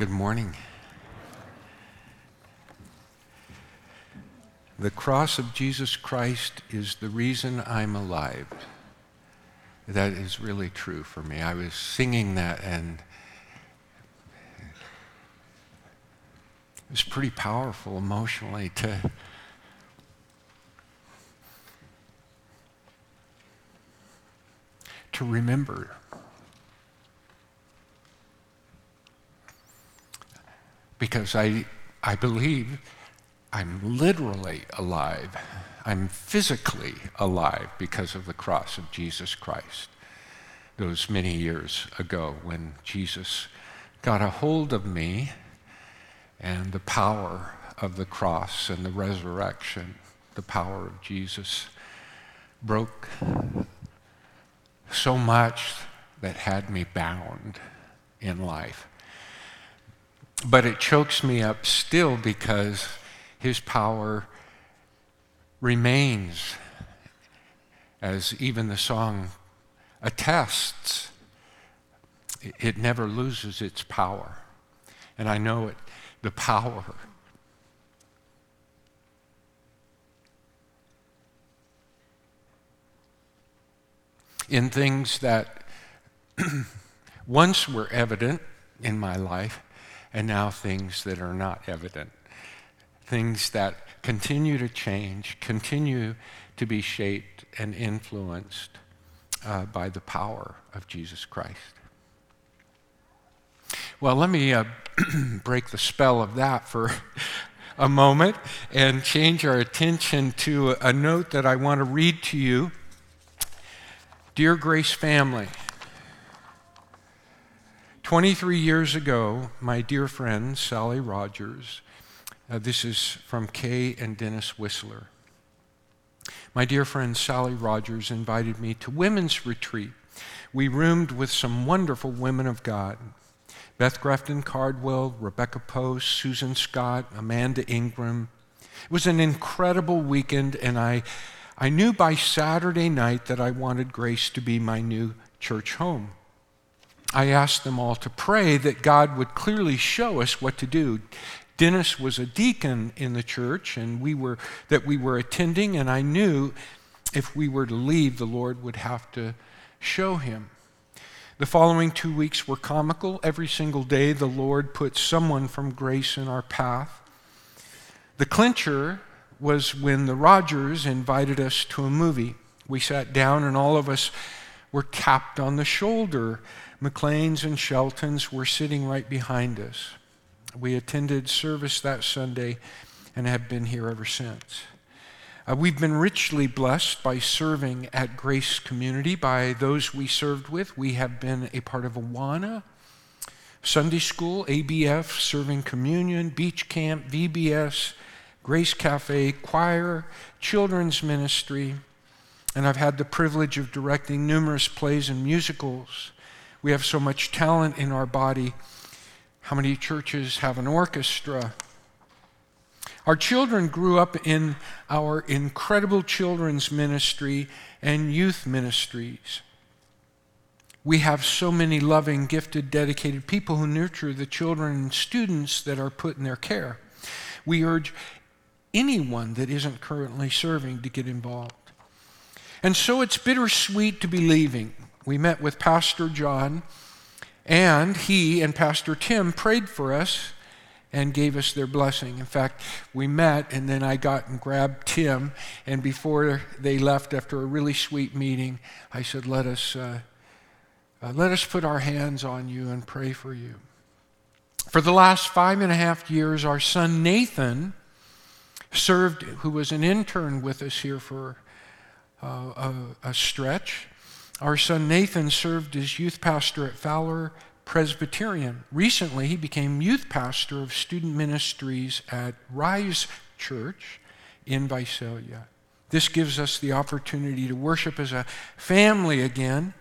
Good morning. The cross of Jesus Christ is the reason I'm alive. That is really true for me. I was singing that and it was pretty powerful emotionally to to remember because I, I believe I'm literally alive. I'm physically alive because of the cross of Jesus Christ. Those many years ago when Jesus got a hold of me and the power of the cross and the resurrection, the power of Jesus broke so much that had me bound in life. But it chokes me up still because his power remains, as even the song attests. It never loses its power. And I know it, the power in things that once were evident in my life and now things that are not evident. Things that continue to change, continue to be shaped and influenced uh, by the power of Jesus Christ. Well, let me uh, break the spell of that for a moment and change our attention to a note that I want to read to you. Dear Grace family, 23 years ago, my dear friend Sally Rogers, uh, this is from Kay and Dennis Whistler. My dear friend Sally Rogers invited me to women's retreat. We roomed with some wonderful women of God Beth Grafton Cardwell, Rebecca Post, Susan Scott, Amanda Ingram. It was an incredible weekend, and I, I knew by Saturday night that I wanted Grace to be my new church home. I asked them all to pray that God would clearly show us what to do. Dennis was a deacon in the church and we were that we were attending and I knew if we were to leave the Lord would have to show him. The following 2 weeks were comical. Every single day the Lord put someone from grace in our path. The clincher was when the Rogers invited us to a movie. We sat down and all of us were tapped on the shoulder McLean's and Shelton's were sitting right behind us. We attended service that Sunday and have been here ever since. Uh, we've been richly blessed by serving at Grace Community, by those we served with. We have been a part of Awana, Sunday School, ABF, Serving Communion, Beach Camp, VBS, Grace Cafe, Choir, Children's Ministry, and I've had the privilege of directing numerous plays and musicals we have so much talent in our body. How many churches have an orchestra? Our children grew up in our incredible children's ministry and youth ministries. We have so many loving, gifted, dedicated people who nurture the children and students that are put in their care. We urge anyone that isn't currently serving to get involved. And so it's bittersweet to be leaving we met with Pastor John, and he and Pastor Tim prayed for us and gave us their blessing. In fact, we met, and then I got and grabbed Tim, and before they left after a really sweet meeting, I said, Let us, uh, uh, let us put our hands on you and pray for you. For the last five and a half years, our son Nathan served, who was an intern with us here for uh, a, a stretch. Our son Nathan served as youth pastor at Fowler Presbyterian. Recently, he became youth pastor of student ministries at Rise Church in Visalia. This gives us the opportunity to worship as a family again,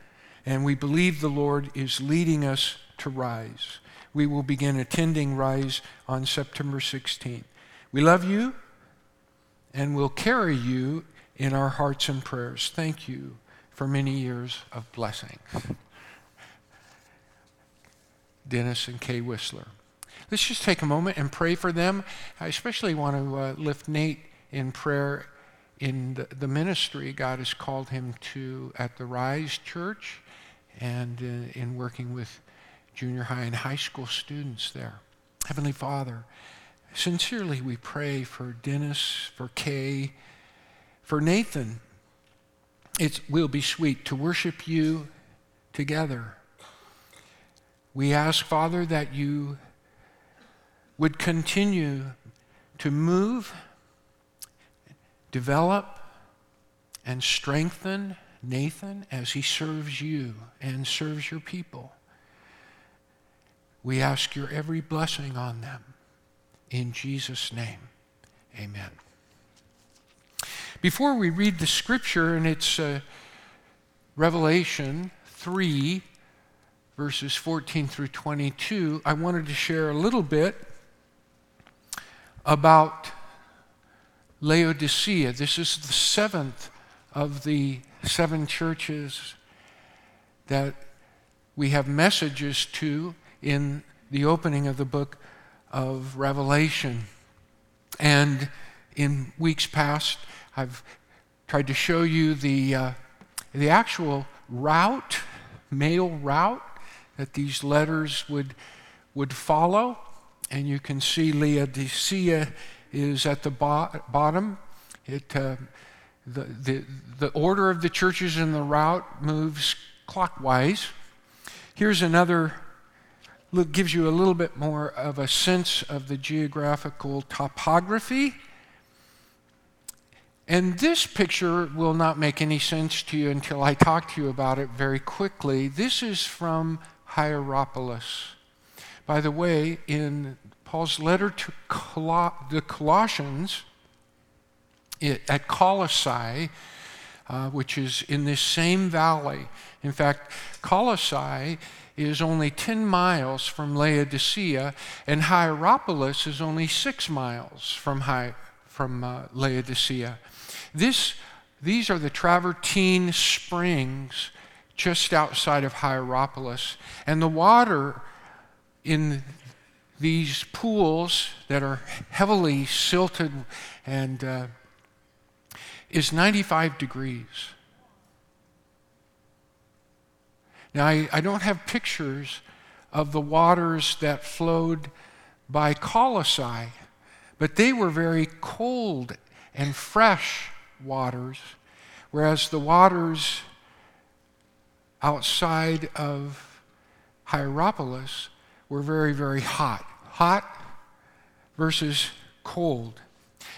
and we believe the Lord is leading us to Rise. We will begin attending Rise on September 16th. We love you, and we'll carry you in our hearts and prayers. Thank you for many years of blessing. Dennis and Kay Whistler. Let's just take a moment and pray for them. I especially want to uh, lift Nate in prayer in the, the, ministry God has called him to at the Rise Church and uh, in working with junior high and high school students there. Heavenly Father, sincerely we pray for Dennis, for Kay, for Nathan. It will be sweet to worship you together. We ask, Father, that you would continue to move, develop, and strengthen Nathan as he serves you and serves your people. We ask your every blessing on them. In Jesus' name, amen. Before we read the scripture, and it's uh, Revelation 3, verses 14 through 22, I wanted to share a little bit about Laodicea. This is the seventh of the seven churches that we have messages to in the opening of the book of Revelation. And in weeks past, I've tried to show you the, uh, the actual route, mail route, that these letters would, would follow. And you can see Laodicea is at the bo- bottom. It, uh, the, the, the order of the churches in the route moves clockwise. Here's another, look gives you a little bit more of a sense of the geographical topography. And this picture will not make any sense to you until I talk to you about it very quickly. This is from Hierapolis. By the way, in Paul's letter to Col- the Colossians, it, at Colossae, uh, which is in this same valley. In fact, Colossae is only 10 miles from Laodicea, and Hierapolis is only six miles from, Hi- from uh, Laodicea. This, these are the Travertine Springs just outside of Hierapolis. And the water in these pools that are heavily silted and uh, is 95 degrees. Now, I, I don't have pictures of the waters that flowed by Colossae, but they were very cold and fresh waters, whereas the waters outside of Hierapolis were very, very hot. Hot versus cold.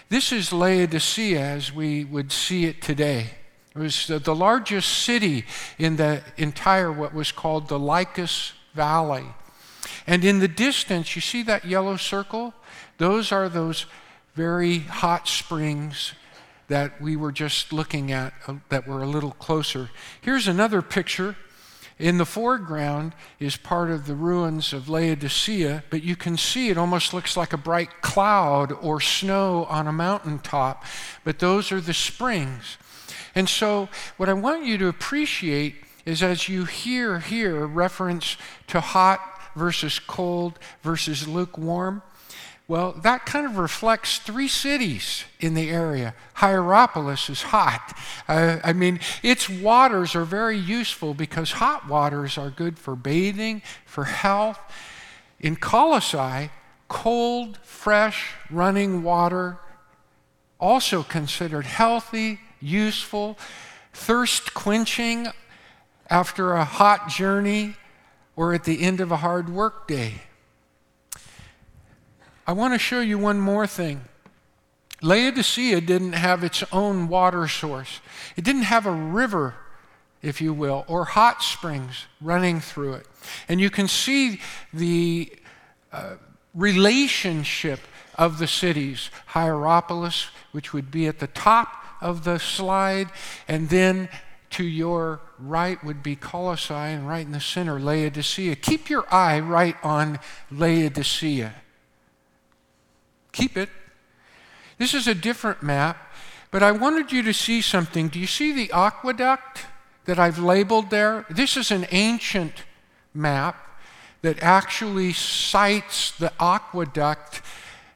This is Laodicea as we would see it today. It was the largest city in the entire what was called the Lycus Valley. And in the distance, you see that yellow circle? Those are those very hot springs that we were just looking at uh, that were a little closer. Here's another picture. In the foreground is part of the ruins of Laodicea, but you can see it almost looks like a bright cloud or snow on a mountaintop. But those are the springs. And so, what I want you to appreciate is as you hear here reference to hot versus cold versus lukewarm, well, that kind of reflects three cities in the area. Hierapolis is hot. Uh, I mean, its waters are very useful because hot waters are good for bathing, for health. In Colossae, cold, fresh, running water, also considered healthy, useful, thirst quenching after a hot journey or at the end of a hard work day. I want to show you one more thing. Laodicea didn't have its own water source, it didn't have a river, if you will, or hot springs running through it. And you can see the uh, relationship of the cities Hierapolis, which would be at the top of the slide, and then to your right would be Colossae, and right in the center, Laodicea. Keep your eye right on Laodicea. Keep it. This is a different map, but I wanted you to see something. Do you see the aqueduct that I've labeled there? This is an ancient map that actually cites the aqueduct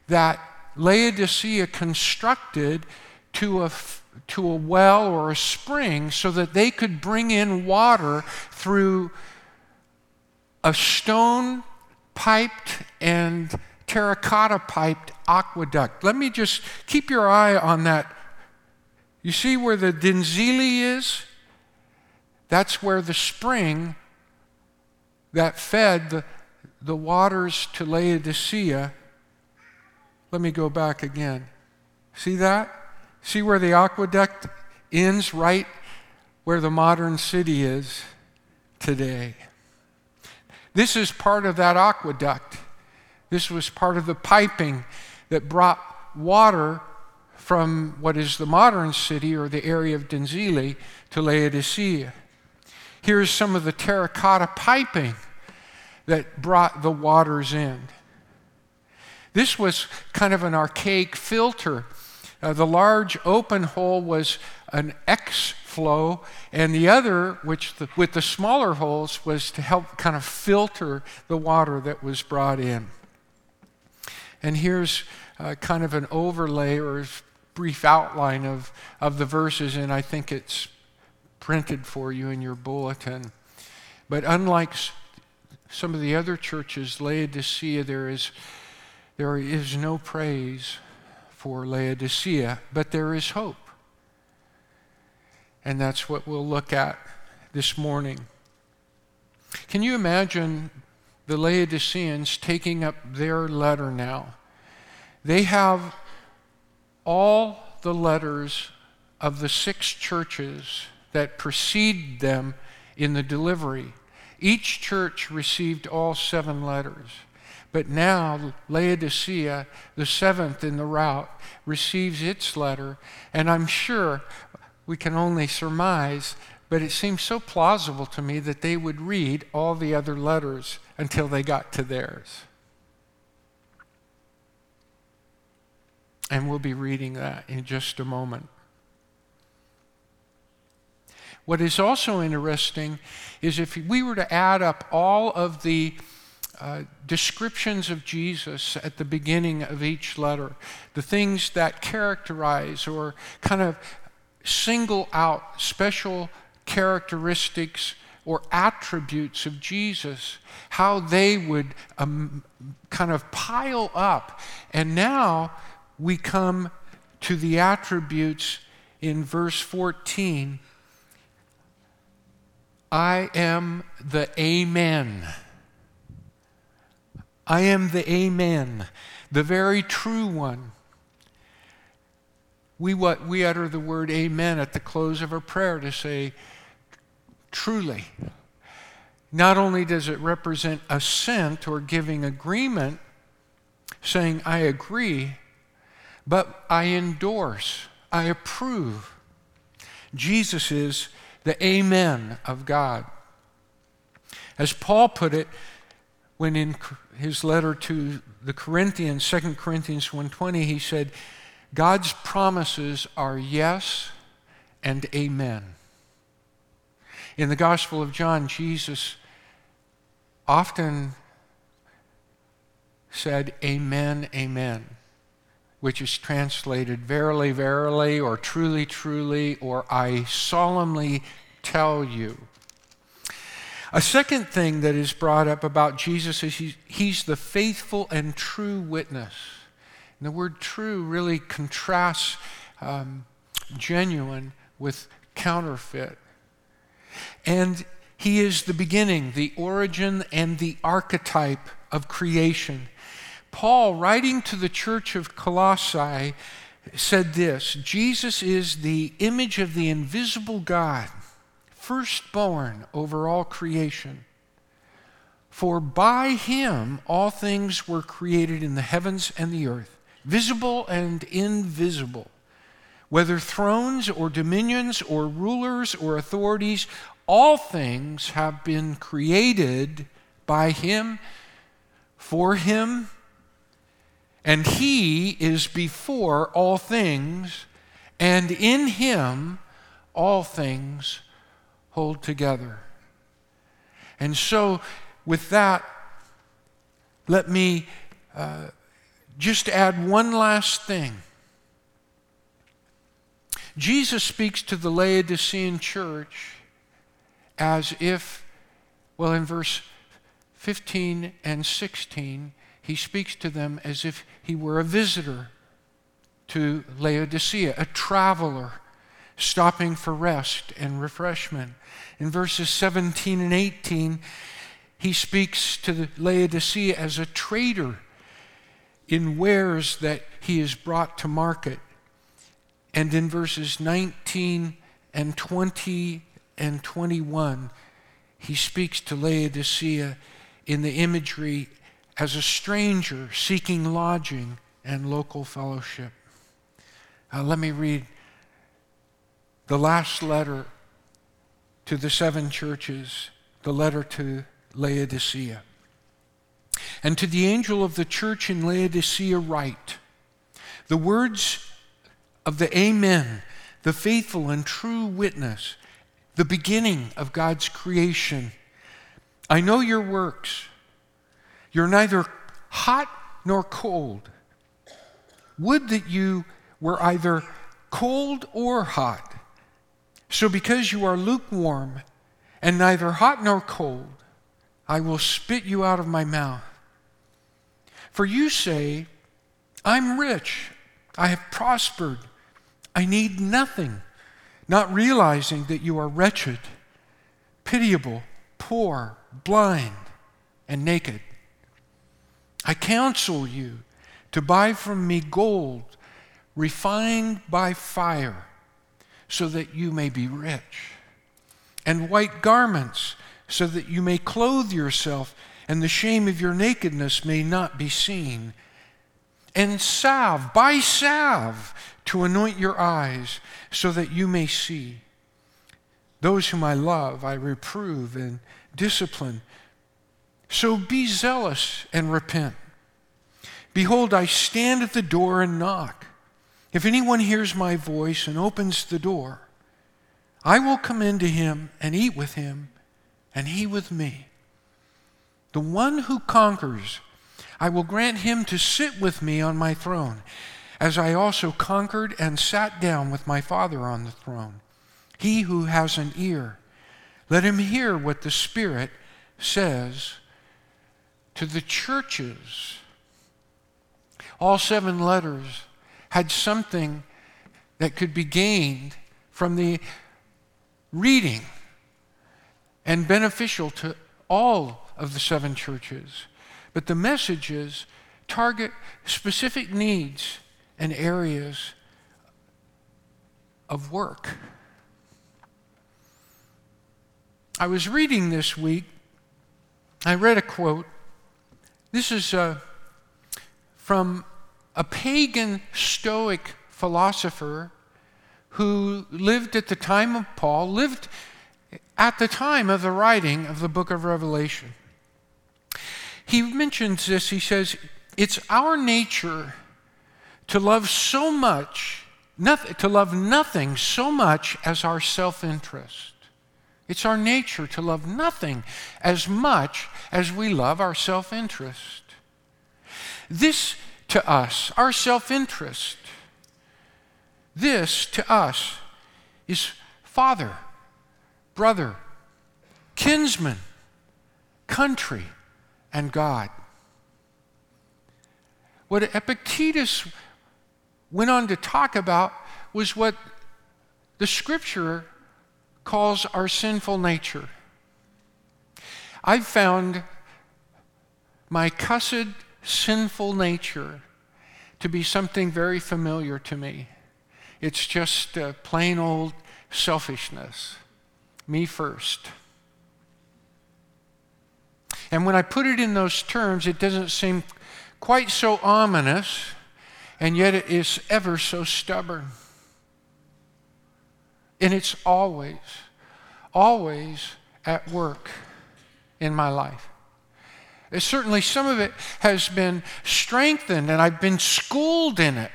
that Laodicea constructed to a, to a well or a spring so that they could bring in water through a stone piped and terracotta piped aqueduct. Let me just keep your eye on that. You see where the Denizli is? That's where the spring that fed the, the waters to Laodicea. Let me go back again. See that? See where the aqueduct ends, right where the modern city is today. This is part of that aqueduct. This was part of the piping that brought water from what is the modern city or the area of Denizli to Laodicea. Here's some of the terracotta piping that brought the waters in. This was kind of an archaic filter. Uh, the large open hole was an X flow, and the other, which the, with the smaller holes, was to help kind of filter the water that was brought in. And here's uh, kind of an overlay or brief outline of, of the verses, and I think it's printed for you in your bulletin. But unlike some of the other churches, Laodicea, there is, there is no praise for Laodicea, but there is hope. And that's what we'll look at this morning. Can you imagine the Laodiceans taking up their letter now? They have all the letters of the six churches that precede them in the delivery. Each church received all seven letters. But now, Laodicea, the seventh in the route, receives its letter. And I'm sure we can only surmise, but it seems so plausible to me that they would read all the other letters until they got to theirs. And we'll be reading that in just a moment. What is also interesting is if we were to add up all of the uh, descriptions of Jesus at the beginning of each letter, the things that characterize or kind of single out special characteristics or attributes of Jesus, how they would um, kind of pile up. And now we come to the attributes in verse 14 I am the Amen. I am the Amen, the very true one. We, what, we utter the word Amen at the close of a prayer to say, truly. Not only does it represent assent or giving agreement, saying, I agree, but I endorse, I approve. Jesus is the amen of God. As Paul put it when in his letter to the Corinthians, 2 Corinthians 1:20, he said, God's promises are yes and amen. In the Gospel of John, Jesus often said, Amen, amen which is translated verily, verily, or truly, truly, or I solemnly tell you. A second thing that is brought up about Jesus is he's, the faithful and true witness. And the word true really contrasts um, genuine with counterfeit. And he is the beginning, the origin, and the archetype of creation. Paul, writing to the church of Colossae, said this Jesus is the image of the invisible God, firstborn over all creation. For by him all things were created in the heavens and the earth, visible and invisible. Whether thrones or dominions or rulers or authorities, all things have been created by him, for him, and he is before all things, and in him all things hold together. And so, with that let me uh, just add one last thing. Jesus speaks to the Laodicean church as if, well, in verse 15 and 16, he speaks to them as if he were a visitor to Laodicea, a traveler stopping for rest and refreshment. In verses 17 and 18, he speaks to the Laodicea as a trader in wares that he has brought to market. And in verses 19 and 20 and 21, he speaks to Laodicea in the imagery as a stranger seeking lodging and local fellowship. Uh, let me read the last letter to the seven churches, the letter to Laodicea. And to the angel of the church in Laodicea, write the words of the Amen, the faithful and true witness, the beginning of God's creation. I know your works. You're neither hot nor cold. Would that you were either cold or hot. So, because you are lukewarm and neither hot nor cold, I will spit you out of my mouth. For you say, I'm rich, I have prospered, I need nothing, not realizing that you are wretched, pitiable, poor, blind, and naked. I counsel you to buy from me gold refined by fire, so that you may be rich, and white garments so that you may clothe yourself and the shame of your nakedness may not be seen. And salve, buy salve to anoint your eyes so that you may see. Those whom I love, I reprove and discipline. So be zealous and repent. Behold, I stand at the door and knock. If anyone hears my voice and opens the door, I will come into him and eat with him and he with me. The one who conquers, I will grant him to sit with me on my throne, as I also conquered and sat down with my Father on the throne. He who has an ear, let him hear what the Spirit says to the churches. All seven letters had something that could be gained from the reading and beneficial to all of the seven churches. But the messages target specific needs and areas of work. I was reading this week, I read a quote. This is uh, from a pagan Stoic philosopher who lived at the time of Paul, lived at the time of the writing of the book of Revelation. He mentions this, he says, It's our nature to love so much, nothing, to love nothing so much as our self interest. It's our nature to love nothing as much as we love our self interest. This to us, our self interest, this to us is Father brother, kinsman, country, and God. What Epictetus went on to talk about was what the scripture calls our sinful nature. I've found my cussed sinful nature to be something very familiar to me. It's just uh, plain old selfishness me first. And when I put it in those terms, it doesn't seem quite so ominous, and yet it is ever so stubborn. And it's always, always at work in my life. It's certainly, some of it has been strengthened, and I've been schooled in it.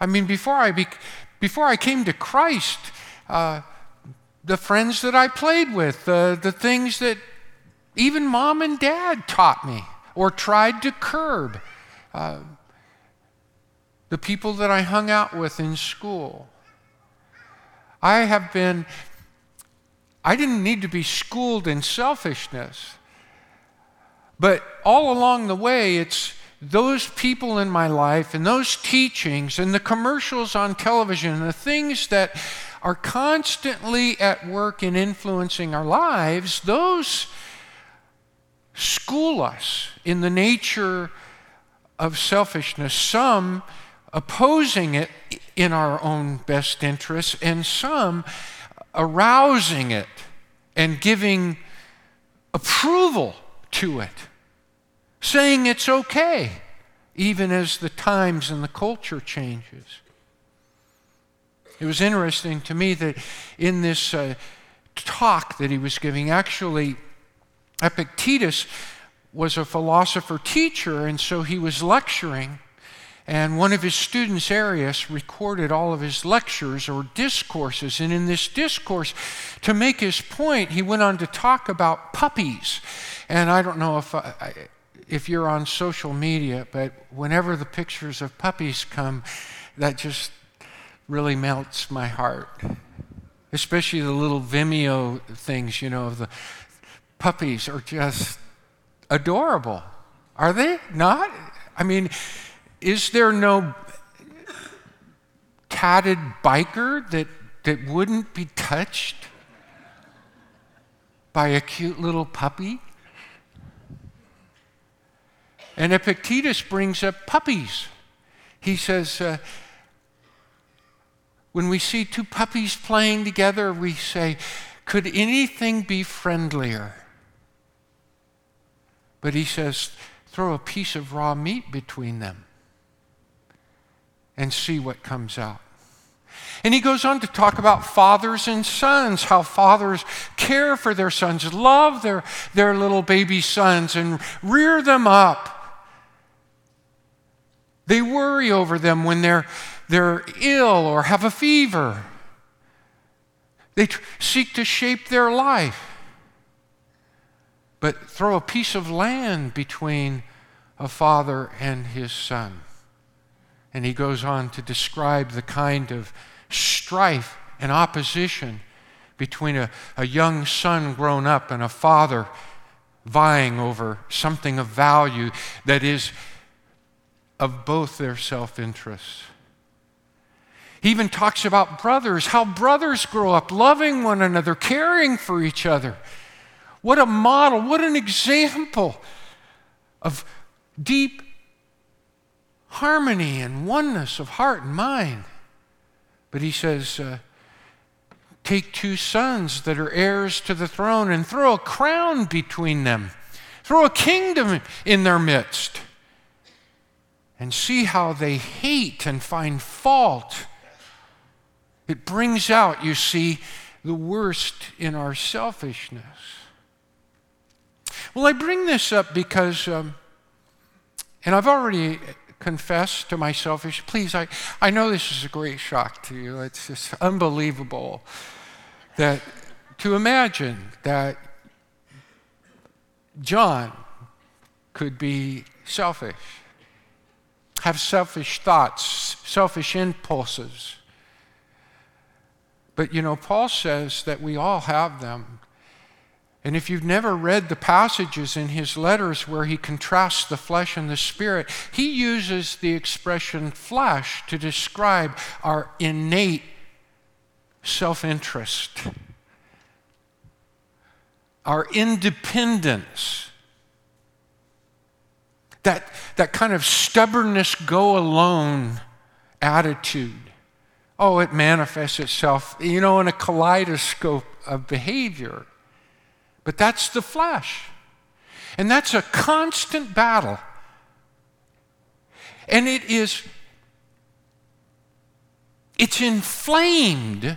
I mean, before I, be, before I came to Christ, uh, the friends that I played with, the, the things that even mom and dad taught me or tried to curb. Uh, the people that I hung out with in school. I have been, I didn't need to be schooled in selfishness. But all along the way, it's those people in my life and those teachings and the commercials on television and the things that are constantly at work in influencing our lives, those school us in the nature of selfishness. Some opposing it in our own best interests, and some arousing it and giving approval to it, saying it's okay, even as the times and the culture changes. It was interesting to me that in this uh, talk that he was giving, actually, Epictetus was a philosopher teacher, and so he was lecturing. And one of his students, Arius, recorded all of his lectures or discourses. And in this discourse, to make his point, he went on to talk about puppies. And I don't know if, I, uh, if you're on social media, but whenever the pictures of puppies come, that just really melts my heart. Especially the little Vimeo things, you know, the puppies are just adorable. Are they not? I mean, is there no tatted biker that, that wouldn't be touched by a cute little puppy? And Epictetus brings up puppies. He says, uh, when we see two puppies playing together, we say, could anything be friendlier? But he says, throw a piece of raw meat between them and see what comes out. And he goes on to talk about fathers and sons, how fathers care for their sons, love their, their little baby sons, and rear them up. They worry over them when they're, they're ill or have a fever. They seek to shape their life. But throw a piece of land between a father and his son. And he goes on to describe the kind of strife and opposition between a, a young son grown up and a father vying over something of value that is of both their self interests. He even talks about brothers, how brothers grow up loving one another, caring for each other. What a model, what an example of deep harmony and oneness of heart and mind. But he says, uh, Take two sons that are heirs to the throne and throw a crown between them, throw a kingdom in their midst, and see how they hate and find fault. It brings out, you see, the worst in our selfishness. Well, I bring this up because, um, and I've already confess to my selfish, please, I, I know this is a great shock to you. It's just unbelievable that to imagine that John could be selfish, have selfish thoughts, selfish impulses. But you know, Paul says that we all have them. And if you've never read the passages in his letters where he contrasts the flesh and the spirit, he uses the expression flesh to describe our innate self interest, our independence. That, that kind of stubbornness, go alone attitude. Oh, it manifests itself, you know, in a kaleidoscope of behavior. But that's the flesh. And that's a constant battle. And it is it's inflamed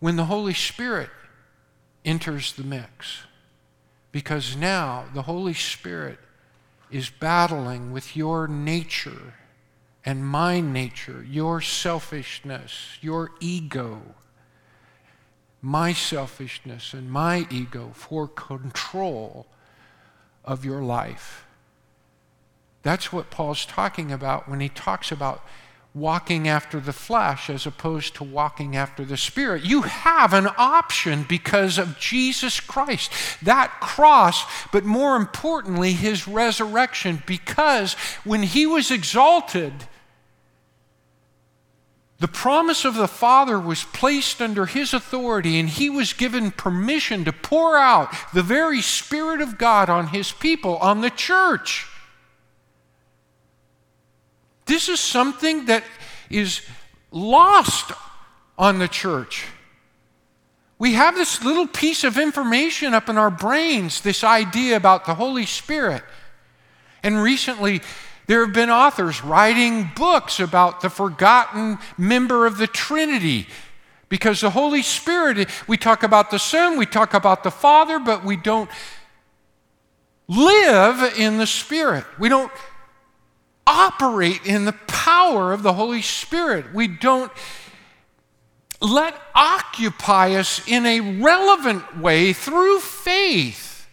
when the Holy Spirit enters the mix. Because now the Holy Spirit is battling with your nature and my nature, your selfishness, your ego my selfishness and my ego for control of your life. That's what Paul's talking about when he talks about walking after the flesh as opposed to walking after the spirit. You have an option because of Jesus Christ, that cross, but more importantly, his resurrection, because when he was exalted, the promise of the Father was placed under his authority, and he was given permission to pour out the very Spirit of God on his people, on the church. This is something that is lost on the church. We have this little piece of information up in our brains, this idea about the Holy Spirit. And recently, there have been authors writing books about the forgotten member of the Trinity. Because the Holy Spirit, we talk about the Son, we talk about the Father, but we don't live in the Spirit. We don't operate in the power of the Holy Spirit. We don't let occupy us in a relevant way through faith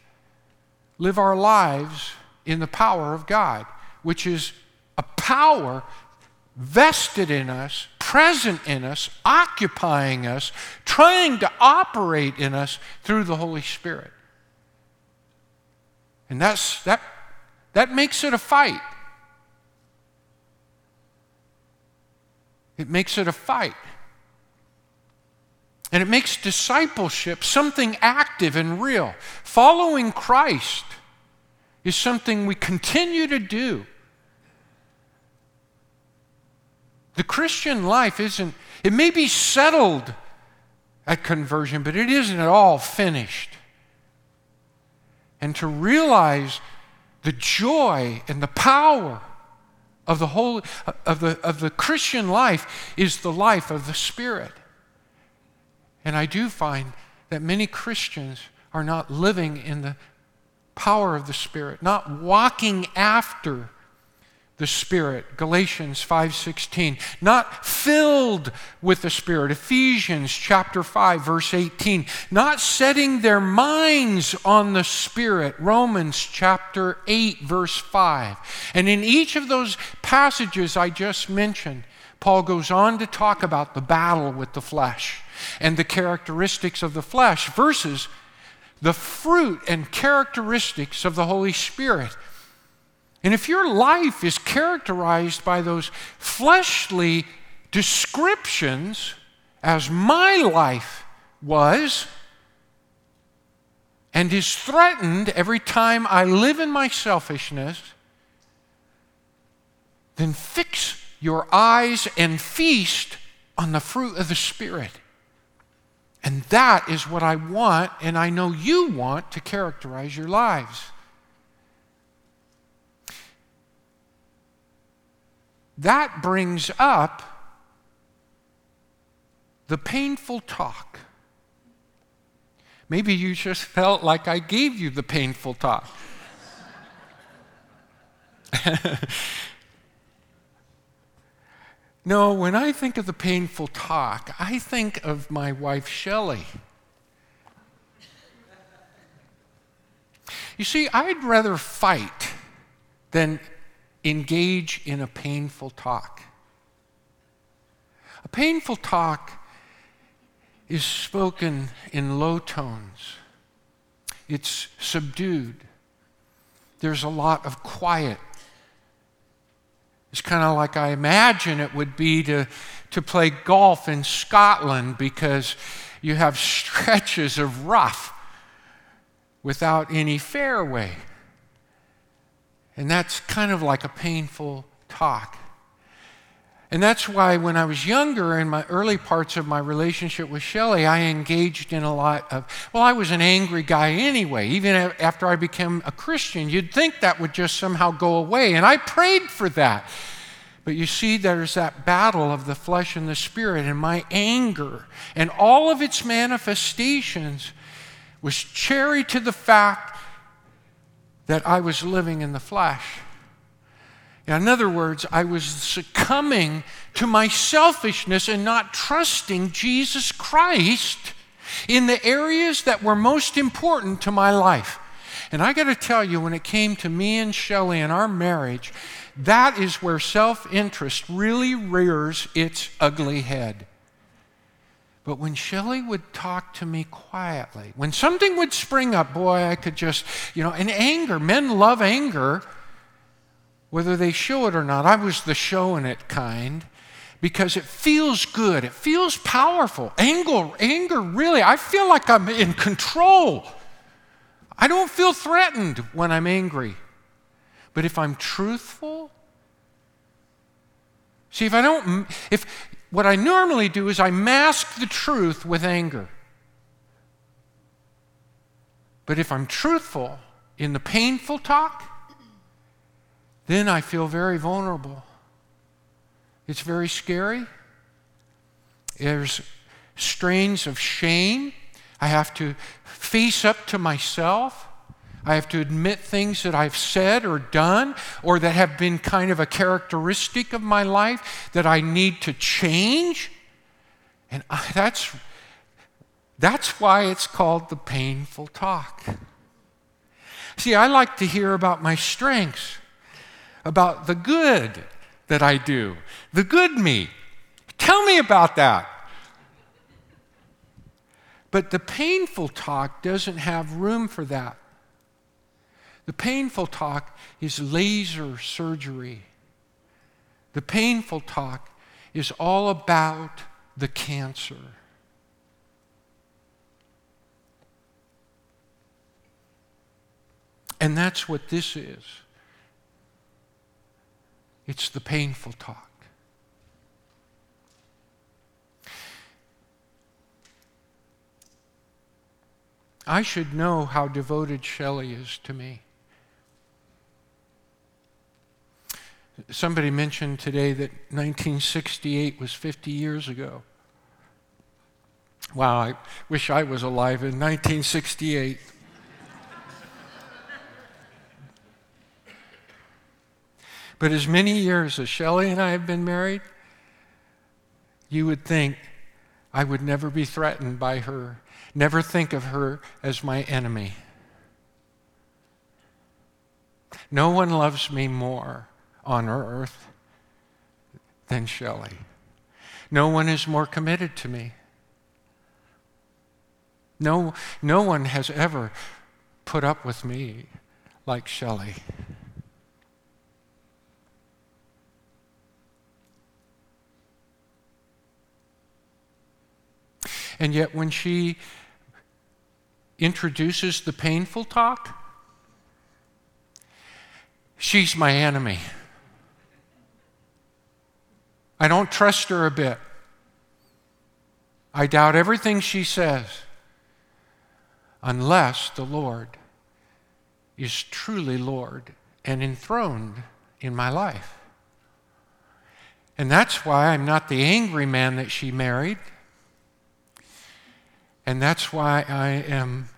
live our lives in the power of God which is a power vested in us, present in us, occupying us, trying to operate in us through the Holy Spirit. And that's, that, that makes it a fight. It makes it a fight. And it makes discipleship something active and real. Following Christ is something we continue to do. The Christian life isn't, it may be settled at conversion, but it isn't at all finished. And to realize the joy and the power of the whole of the, of the Christian life is the life of the Spirit. And I do find that many Christians are not living in the power of the Spirit, not walking after the Spirit, Galatians 5:16, not filled with the Spirit, Ephesians chapter 5 verse 18, not setting their minds on the Spirit, Romans chapter 8 verse 5. And in each of those passages I just mentioned, Paul goes on to talk about the battle with the flesh and the characteristics of the flesh versus the fruit and characteristics of the Holy Spirit. And if your life is characterized by those fleshly descriptions, as my life was, and is threatened every time I live in my selfishness, then fix your eyes and feast on the fruit of the Spirit. And that is what I want, and I know you want to characterize your lives. That brings up the painful talk. Maybe you just felt like I gave you the painful talk. No, when I think of the painful talk, I think of my wife, Shelley. You see, I'd rather fight than engage in a painful talk. A painful talk is spoken in low tones, it's subdued. There's a lot of quiet it's kind of like I imagine it would be to, to play golf in Scotland because you have stretches of rough without any fairway. And that's kind of like a painful talk. And that's why when I was younger, in my early parts of my relationship with Shelley, I engaged in a lot of, well, I was an angry guy anyway. Even after I became a Christian, you'd think that would just somehow go away. And I prayed for that. But you see, there's that battle of the flesh and the spirit, and my anger and all of its manifestations was cherry to the fact that I was living in the flesh. In other words, I was succumbing to my selfishness and not trusting Jesus Christ in the areas that were most important to my life. And I got to tell you, when it came to me and Shelley and our marriage, that is where self interest really rears its ugly head. But when Shelley would talk to me quietly, when something would spring up, boy, I could just, you know, and anger, men love anger, whether they show it or not. I was the showing it kind because it feels good, it feels powerful. Anger, anger really, I feel like I'm in control. I don't feel threatened when I'm angry. But if I'm truthful, see, if I don't, if what I normally do is I mask the truth with anger. But if I'm truthful in the painful talk, then I feel very vulnerable. It's very scary. There's strains of shame. I have to face up to myself. I have to admit things that I've said or done or that have been kind of a characteristic of my life that I need to change. And I, that's, that's why it's called the painful talk. See, I like to hear about my strengths, about the good that I do, the good me. Tell me about that. But the painful talk doesn't have room for that. The painful talk is laser surgery. The painful talk is all about the cancer. And that's what this is. It's the painful talk. I should know how devoted Shelley is to me. Somebody mentioned today that 1968 was 50 years ago. Wow, I wish I was alive in 1968. But as many years as Shelley and I have been married, you would think I would never be threatened by her Never think of her as my enemy. No one loves me more on earth than Shelley. No one is more committed to me. No, no one has ever put up with me like Shelley. And yet, when she introduces the painful talk, she's my enemy. I don't trust her a bit. I doubt everything she says unless the Lord is truly Lord and enthroned in my life. And that's why I'm not the angry man that she married. And that's why I am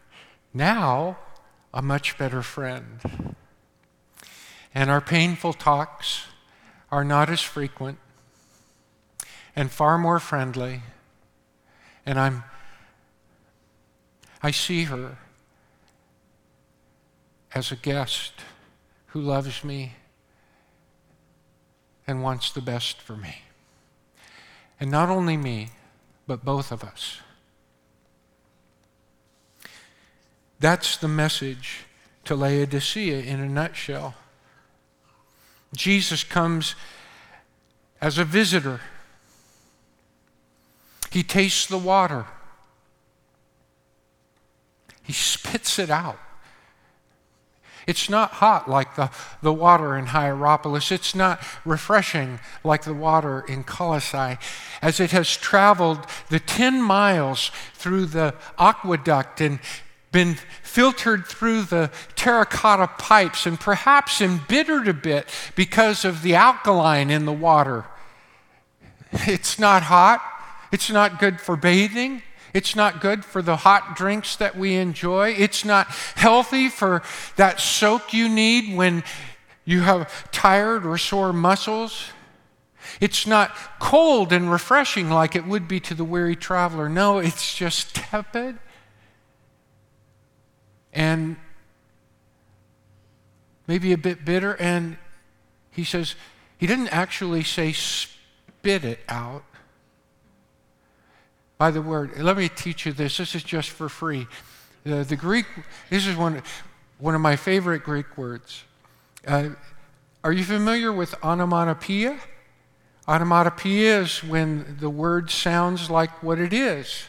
now a much better friend. And our painful talks are not as frequent and far more friendly. And I'm I see her as a guest who loves me and wants the best for me. And not only me, but both of us. That's the message to Laodicea in a nutshell. Jesus comes as a visitor. He tastes the water. He spits it out. It's not hot like the, the water in Hierapolis. It's not refreshing like the water in Colossae. As it has traveled the 10 miles through the aqueduct and been filtered through the terracotta pipes and perhaps embittered a bit because of the alkaline in the water. It's not hot. It's not good for bathing. It's not good for the hot drinks that we enjoy. It's not healthy for that soak you need when you have tired or sore muscles. It's not cold and refreshing like it would be to the weary traveler. No, it's just tepid and maybe a bit bitter. And he says, he didn't actually say spit it out. By the word, let me teach you this. This is just for free. The, the Greek, this is one, one of my favorite Greek words. Uh, are you familiar with onomatopoeia? Onomatopoeia is when the word sounds like what it is.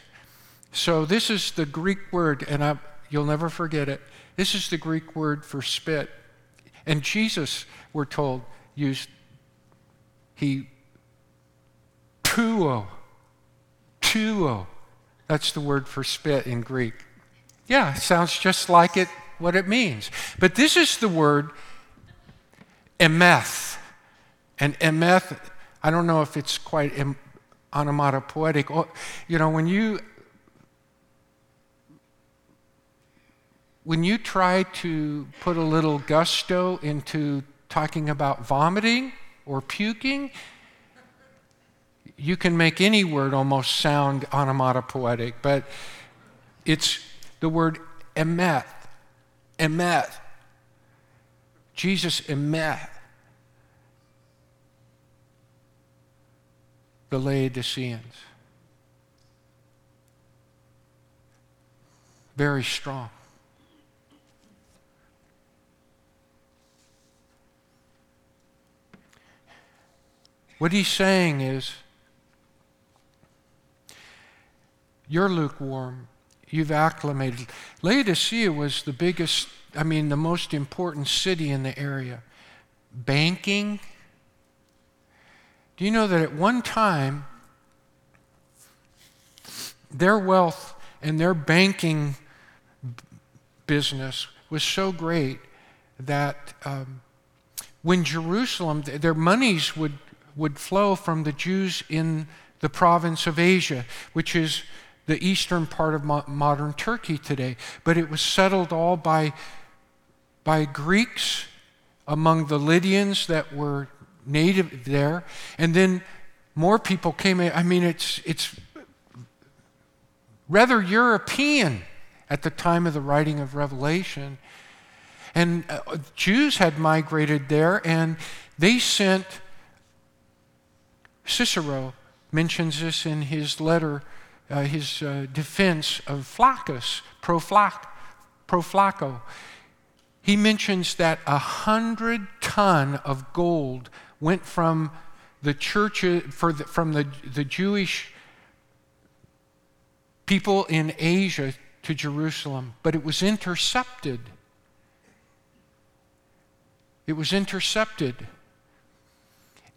So this is the Greek word, and I, you'll never forget it. This is the Greek word for spit. And Jesus, we're told, used, he, tuo, tuo. That's the word for spit in Greek. Yeah, sounds just like it, what it means. But this is the word emeth. And emeth, I don't know if it's quite onomatopoetic. Oh, you know, when you when you try to put a little gusto into talking about vomiting or puking, you can make any word almost sound onomatopoetic, but it's the word emeth. Emeth. Jesus emeth. The Laodiceans. Very strong. What he's saying is, you're lukewarm. You've acclimated. Laodicea was the biggest, I mean, the most important city in the area. Banking. Do you know that at one time, their wealth and their banking business was so great that um, when Jerusalem, their monies would would flow from the Jews in the province of Asia, which is the eastern part of mo- modern Turkey today. But it was settled all by, by Greeks among the Lydians that were native there. And then more people came in. I mean, it's, it's rather European at the time of the writing of Revelation. And uh, Jews had migrated there, and they sent Cicero mentions this in his letter, uh, his uh, defense of Flaccus, pro, Flacco. He mentions that a hundred ton of gold went from the church, for the, from the, the Jewish people in Asia to Jerusalem, but it was intercepted. It was intercepted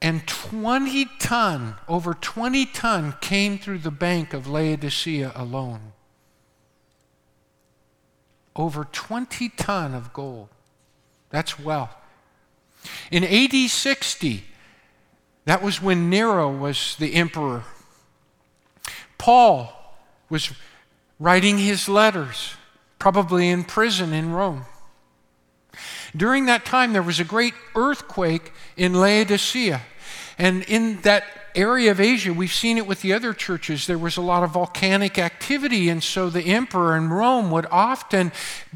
and 20 ton, over 20 ton, came through the bank of Laodicea alone. Over 20 ton of gold. That's wealth. In AD 60, that was when Nero was the emperor. Paul was writing his letters, probably in prison in Rome. During that time, there was a great earthquake in Laodicea. And in that area of Asia, we've seen it with the other churches, there was a lot of volcanic activity. And so the emperor in Rome would often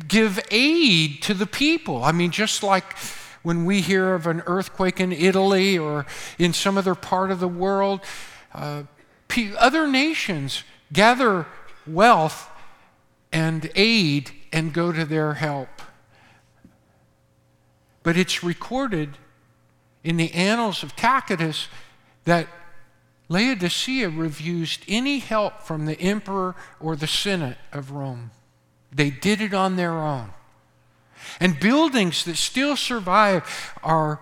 give aid to the people. I mean, just like when we hear of an earthquake in Italy or in some other part of the world, uh, other nations gather wealth and aid and go to their help. But it's recorded in the annals of Tacitus that Laodicea refused any help from the emperor or the senate of Rome. They did it on their own. And buildings that still survive are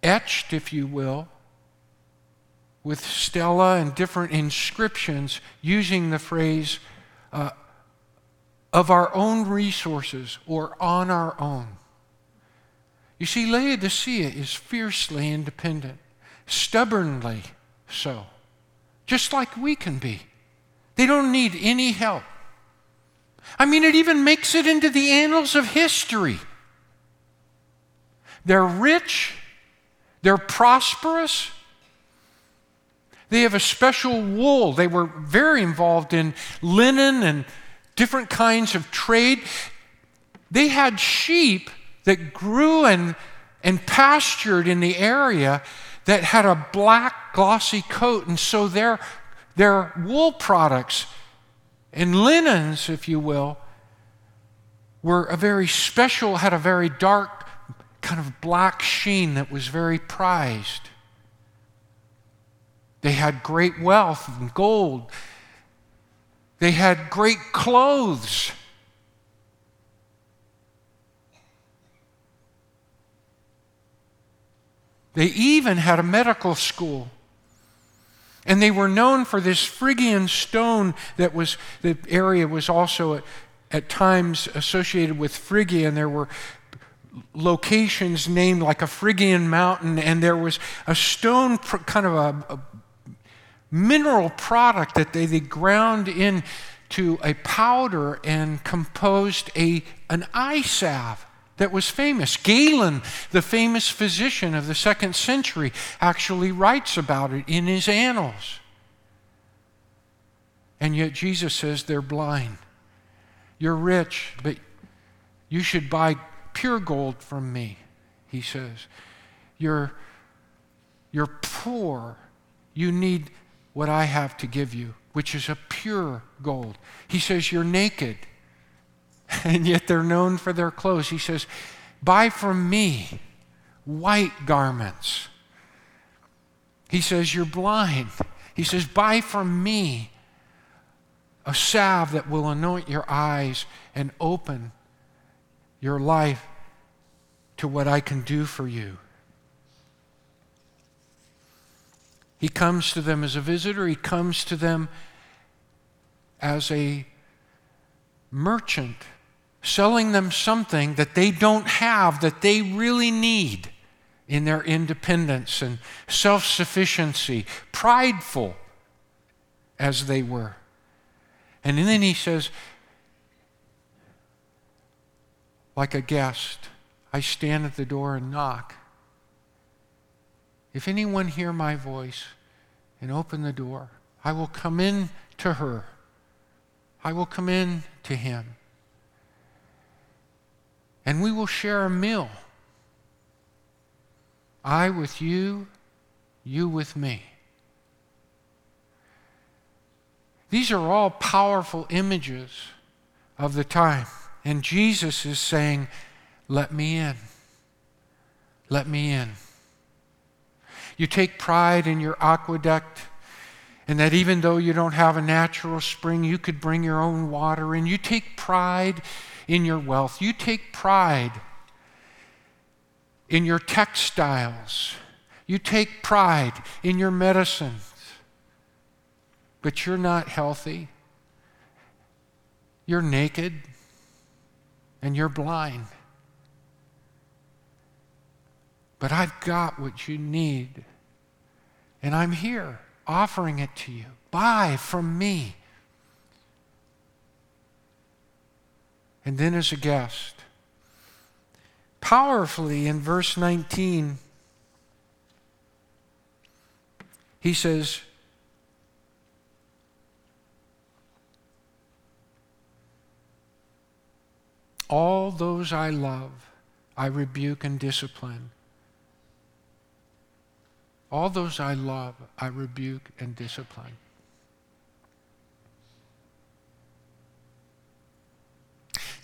etched, if you will, with stela and different inscriptions using the phrase uh, of our own resources or on our own. You see, Laodicea is fiercely independent, stubbornly so, just like we can be. They don't need any help. I mean, it even makes it into the annals of history. They're rich, they're prosperous, they have a special wool. They were very involved in linen and different kinds of trade. They had sheep that grew and, and pastured in the area that had a black, glossy coat. And so their, their wool products and linens, if you will, were a very special, had a very dark, kind of black sheen that was very prized. They had great wealth and gold. They had great clothes. They even had a medical school. And they were known for this Phrygian stone that was, the area was also at, at times associated with Phrygia, and there were locations named like a Phrygian mountain, and there was a stone, kind of a, a mineral product that they, they ground into a powder and composed a, an eye salve that was famous. Galen, the famous physician of the second century, actually writes about it in his annals. And yet Jesus says they're blind. You're rich, but you should buy pure gold from me, he says. You're, you're poor. You need what I have to give you, which is a pure gold. He says, You're naked and yet they're known for their clothes. He says, Buy from me white garments. He says, You're blind. He says, Buy from me a salve that will anoint your eyes and open your life to what I can do for you. He comes to them as a visitor, he comes to them as a merchant selling them something that they don't have that they really need in their independence and self sufficiency, prideful as they were. And then he says, like a guest, I stand at the door and knock. If anyone hear my voice and open the door, I will come in to her. I will come in to him and we will share a meal. I with you, you with me. These are all powerful images of the time. And Jesus is saying, Let me in. Let me in. You take pride in your aqueduct, and that even though you don't have a natural spring, you could bring your own water in. You take pride in your wealth. You take pride in your textiles. You take pride in your medicines. But you're not healthy. You're naked and you're blind. But I've got what you need. And I'm here offering it to you. Buy from me. And then as a guest. Powerfully in verse 19, he says, All those I love, I rebuke and discipline. All those I love, I rebuke and discipline.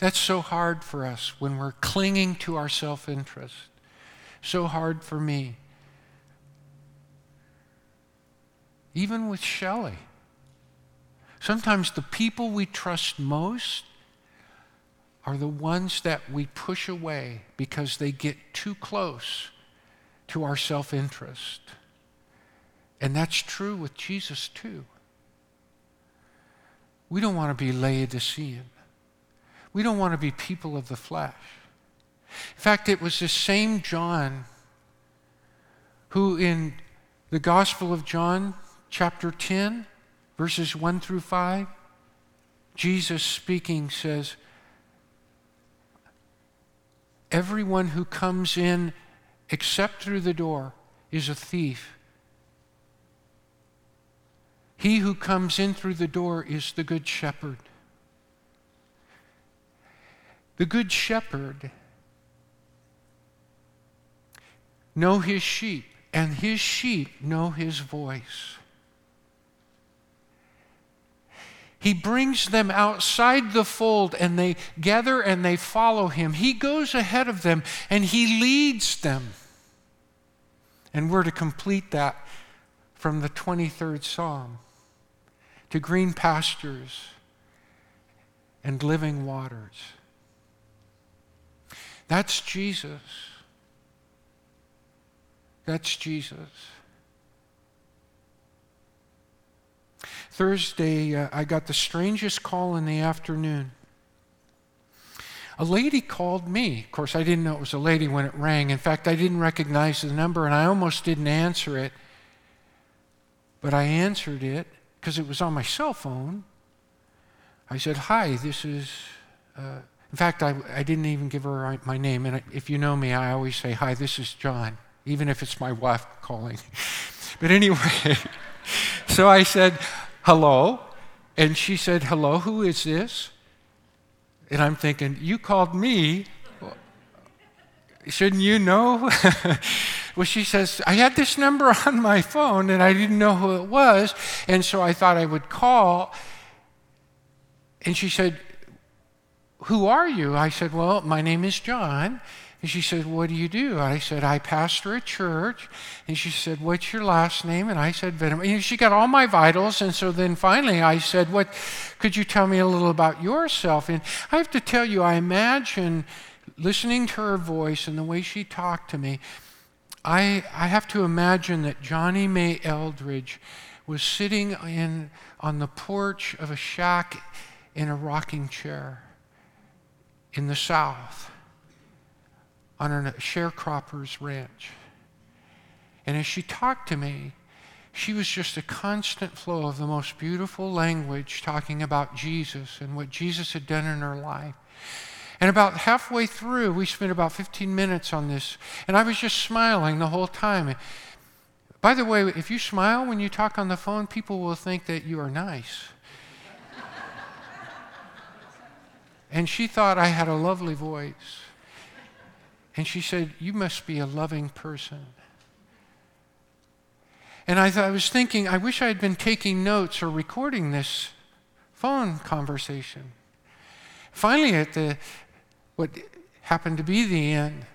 That's so hard for us when we're clinging to our self interest. So hard for me. Even with Shelley. Sometimes the people we trust most are the ones that we push away because they get too close to our self interest. And that's true with Jesus too. We don't want to be Laodicean. We don't want to be people of the flesh. In fact, it was the same John who, in the Gospel of John, chapter 10, verses 1 through 5, Jesus speaking says, Everyone who comes in except through the door is a thief. He who comes in through the door is the good shepherd. The Good Shepherd know his sheep, and his sheep know his voice. He brings them outside the fold and they gather and they follow him. He goes ahead of them and he leads them. And we're to complete that from the 23rd Psalm to green pastures and living waters. That's Jesus. That's Jesus. Thursday, uh, I got the strangest call in the afternoon. A lady called me. Of course, I didn't know it was a lady when it rang. In fact, I didn't recognize the number and I almost didn't answer it. But I answered it because it was on my cell phone. I said, Hi, this is. Uh, in fact, I, I didn't even give her my name. And if you know me, I always say, Hi, this is John, even if it's my wife calling. but anyway, so I said, Hello. And she said, Hello, who is this? And I'm thinking, You called me. Shouldn't you know? well, she says, I had this number on my phone and I didn't know who it was. And so I thought I would call. And she said, Who are you? I said, Well, my name is John. And she said, What do you do? I said, I pastor a church. And she said, What's your last name? And I said, Venom. And she got all my vitals. And so then finally I said, What could you tell me a little about yourself? And I have to tell you, I imagine listening to her voice and the way she talked to me, I, I have to imagine that Johnny May Eldridge was sitting in, on the porch of a shack in a rocking chair in the South on a sharecropper's ranch. And as she talked to me, she was just a constant flow of the most beautiful language talking about Jesus and what Jesus had done in her life. And about halfway through, we spent about 15 minutes on this, and I was just smiling the whole time. By the way, if you smile when you talk on the phone, people will think that you are nice. And she thought I had a lovely voice. And she said, You must be a loving person. And I, I was thinking, I wish I had been taking notes or recording this phone conversation. Finally, at the what happened to be the end,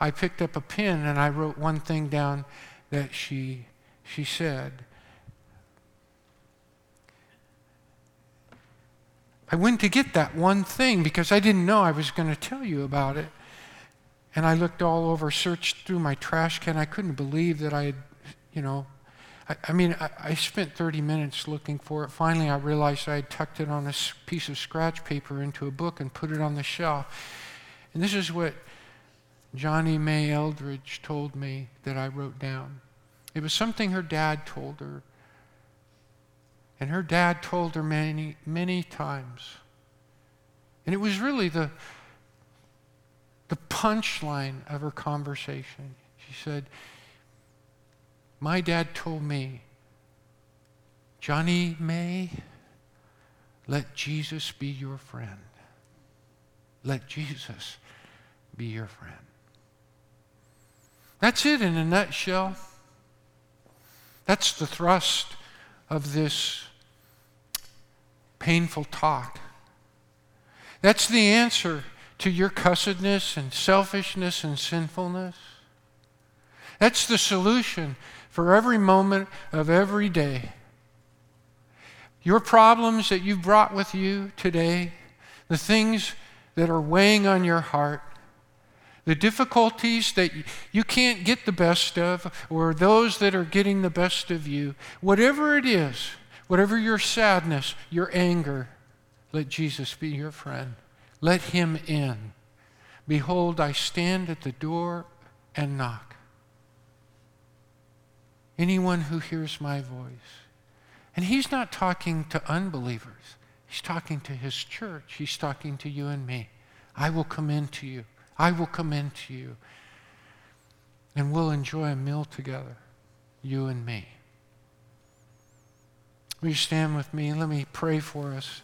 I picked up a pen and I wrote one thing down that she she said. I went to get that one thing because I didn't know I was going to tell you about it. And I looked all over, searched through my trash can. I couldn't believe that I had, you know, I, I mean, I, I, spent 30 minutes looking for it. Finally, I realized I had tucked it on a piece of scratch paper into a book and put it on the shelf. And this is what Johnny May Eldridge told me that I wrote down. It was something her dad told her and her dad told her many, many times. And it was really the, the punchline of her conversation. She said, My dad told me, Johnny May, let Jesus be your friend. Let Jesus be your friend. That's it in a nutshell. That's the thrust of this painful talk. That's the answer to your cussedness and selfishness and sinfulness. That's the solution for every moment of every day. Your problems that you've brought with you today, the things that are weighing on your heart, the difficulties that you can't get the best of, or those that are getting the best of you, whatever it is, Whatever your sadness, your anger, let Jesus be your friend. Let him in. Behold, I stand at the door and knock. Anyone who hears my voice. And he's not talking to unbelievers, he's talking to his church. He's talking to you and me. I will come into you. I will come into you. And we'll enjoy a meal together, you and me. Will you stand with me and let me pray for us?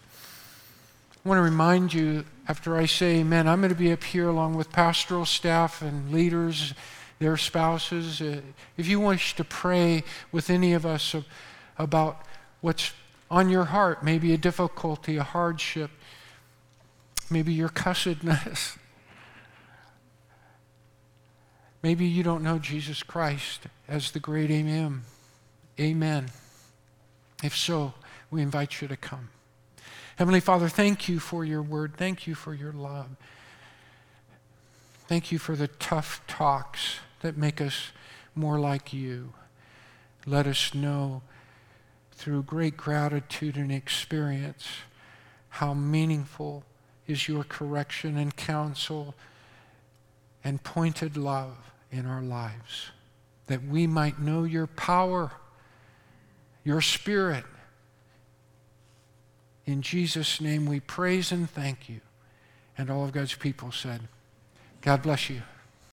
I want to remind you, after I say amen, I'm going to be up here along with pastoral staff and leaders their spouses. Uh, if you wish to pray with any of us about what's on your heart, maybe a difficulty, a hardship, maybe your cussedness. Maybe you don't know Jesus Christ as the great Amen. Amen. If so, we invite you to come. Heavenly Father, thank you for your word. Thank you for your love. Thank you for the tough talks that make us more like you. Let us know through great gratitude and experience how meaningful is your correction and counsel and pointed love in our lives, that we might know your power, your spirit. In Jesus' name we praise and thank you. And all of God's people said, God bless you.